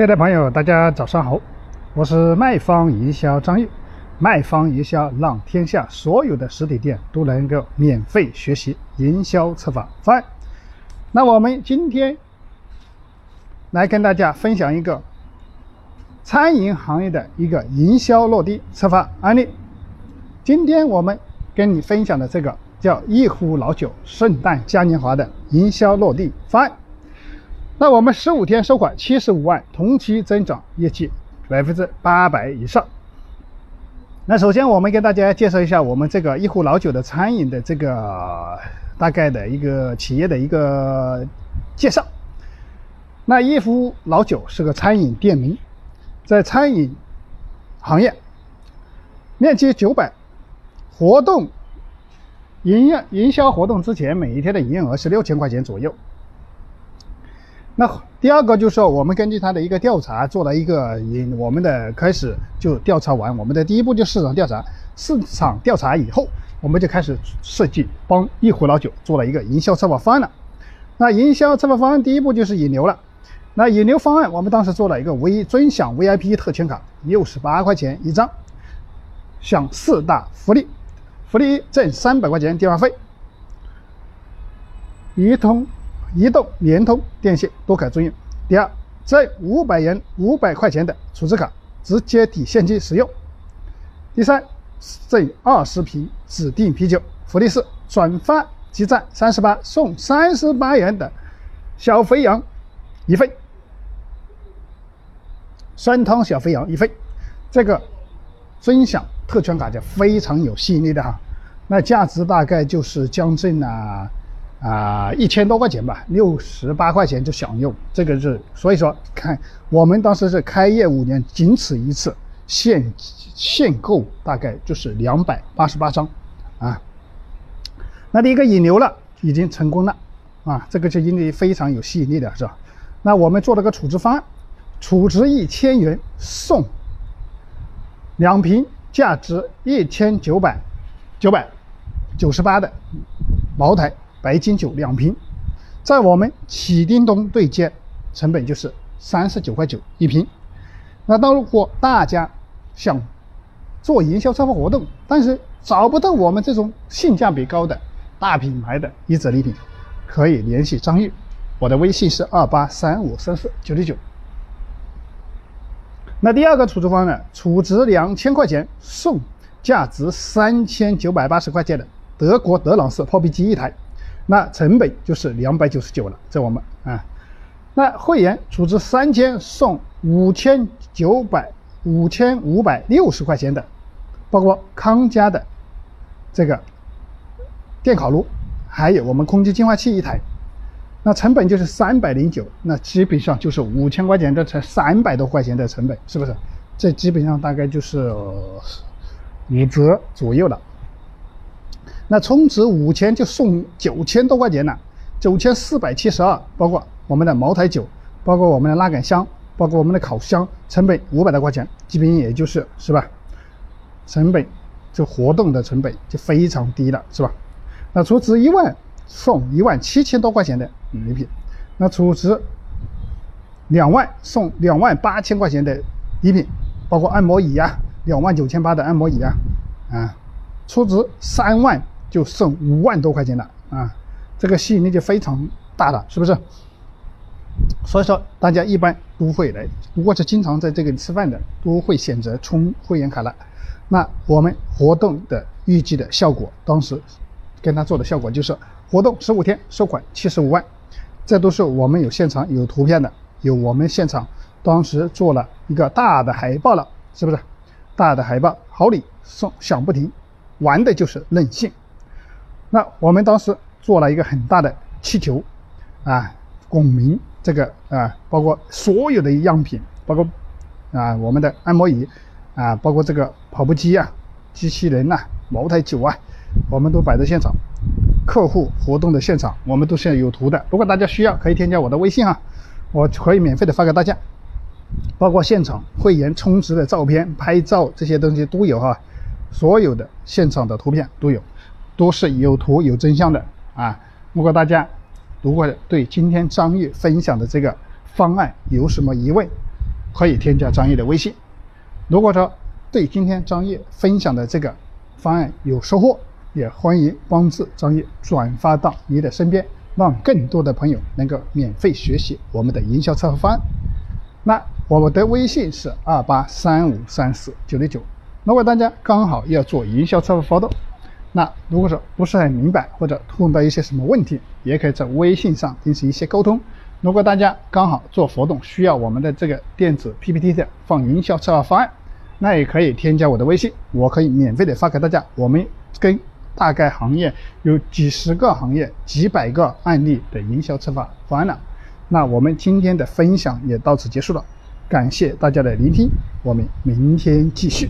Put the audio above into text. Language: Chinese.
亲爱的朋友，大家早上好，我是卖方营销张玉。卖方营销让天下所有的实体店都能够免费学习营销策划方案。那我们今天来跟大家分享一个餐饮行业的一个营销落地策划案例。今天我们跟你分享的这个叫一壶老酒圣诞嘉年华的营销落地方案。那我们十五天收款七十五万，同期增长业绩百分之八百以上。那首先我们跟大家介绍一下我们这个一壶老酒的餐饮的这个大概的一个企业的一个介绍。那一壶老酒是个餐饮店名，在餐饮行业，面积九百，活动营业营销活动之前每一天的营业额是六千块钱左右。那第二个就是说，我们根据他的一个调查做了一个，引我们的开始就调查完，我们的第一步就市场调查。市场调查以后，我们就开始设计帮一壶老酒做了一个营销策划方案了。那营销策划方案第一步就是引流了。那引流方案，我们当时做了一个 V 尊享 VIP 特权卡，六十八块钱一张，享四大福利：福利一，挣三百块钱电话费，一通。移动、联通、电信都可租用。第二，挣五百元、五百块钱的储值卡，直接抵现金使用。第三，赠二十瓶指定啤酒。福利四，转发即赞三十八送三十八元的小肥羊一份，酸汤小肥羊一份。这个分享特权卡就非常有吸引力的哈，那价值大概就是将近啊。啊，一千多块钱吧，六十八块钱就享用，这个是所以说，看我们当时是开业五年，仅此一次，限限购大概就是两百八十八张，啊，那第一个引流了，已经成功了，啊，这个就因为非常有吸引力的是吧？那我们做了个储值方案，储值一千元送两瓶价值一千九百九百九十八的茅台。白金酒两瓶，在我们启叮咚对接，成本就是三十九块九一瓶。那如果大家想做营销策划活动，但是找不到我们这种性价比高的大品牌的一折礼品，可以联系张玉，我的微信是二八三五三四九六九。那第二个储值方案，储值两千块钱送价值三千九百八十块钱的德国德朗式泡皮机一台。那成本就是两百九十九了，在我们啊，那会员储值三千送五千九百五千五百六十块钱的，包括康佳的这个电烤炉，还有我们空气净化器一台，那成本就是三百零九，那基本上就是五千块钱这才三百多块钱的成本，是不是？这基本上大概就是五折左右了。那充值五千就送九千多块钱了，九千四百七十二，包括我们的茅台酒，包括我们的拉杆箱，包括我们的烤箱，成本五百多块钱，基本也就是是吧？成本这活动的成本就非常低了，是吧？那储值一万送一万七千多块钱的礼品，那储值两万送两万八千块钱的礼品，包括按摩椅呀，两万九千八的按摩椅啊，啊，储值三万。就剩五万多块钱了啊，这个吸引力就非常大了，是不是？所以说大家一般都会来，如果是经常在这个吃饭的，都会选择充会员卡了。那我们活动的预计的效果，当时跟他做的效果就是活动十五天收款七十五万，这都是我们有现场有图片的，有我们现场当时做了一个大的海报了，是不是？大的海报好礼送享不停，玩的就是任性。那我们当时做了一个很大的气球，啊，拱明这个啊，包括所有的样品，包括啊我们的按摩椅，啊，包括这个跑步机啊、机器人呐、茅台酒啊，我们都摆在现场。客户活动的现场，我们都是有图的。如果大家需要，可以添加我的微信啊，我可以免费的发给大家，包括现场会员充值的照片、拍照这些东西都有哈，所有的现场的图片都有。都是有图有真相的啊！如果大家如果对今天张玉分享的这个方案有什么疑问，可以添加张毅的微信。如果说对今天张毅分享的这个方案有收获，也欢迎帮助张毅转发到你的身边，让更多的朋友能够免费学习我们的营销策划方案。那我的微信是二八三五三四九六九。如果大家刚好要做营销策划活动，那如果说不是很明白或者碰到一些什么问题，也可以在微信上进行一些沟通。如果大家刚好做活动需要我们的这个电子 PPT 的放营销策划方案，那也可以添加我的微信，我可以免费的发给大家。我们跟大概行业有几十个行业、几百个案例的营销策划方案了。那我们今天的分享也到此结束了，感谢大家的聆听，我们明天继续。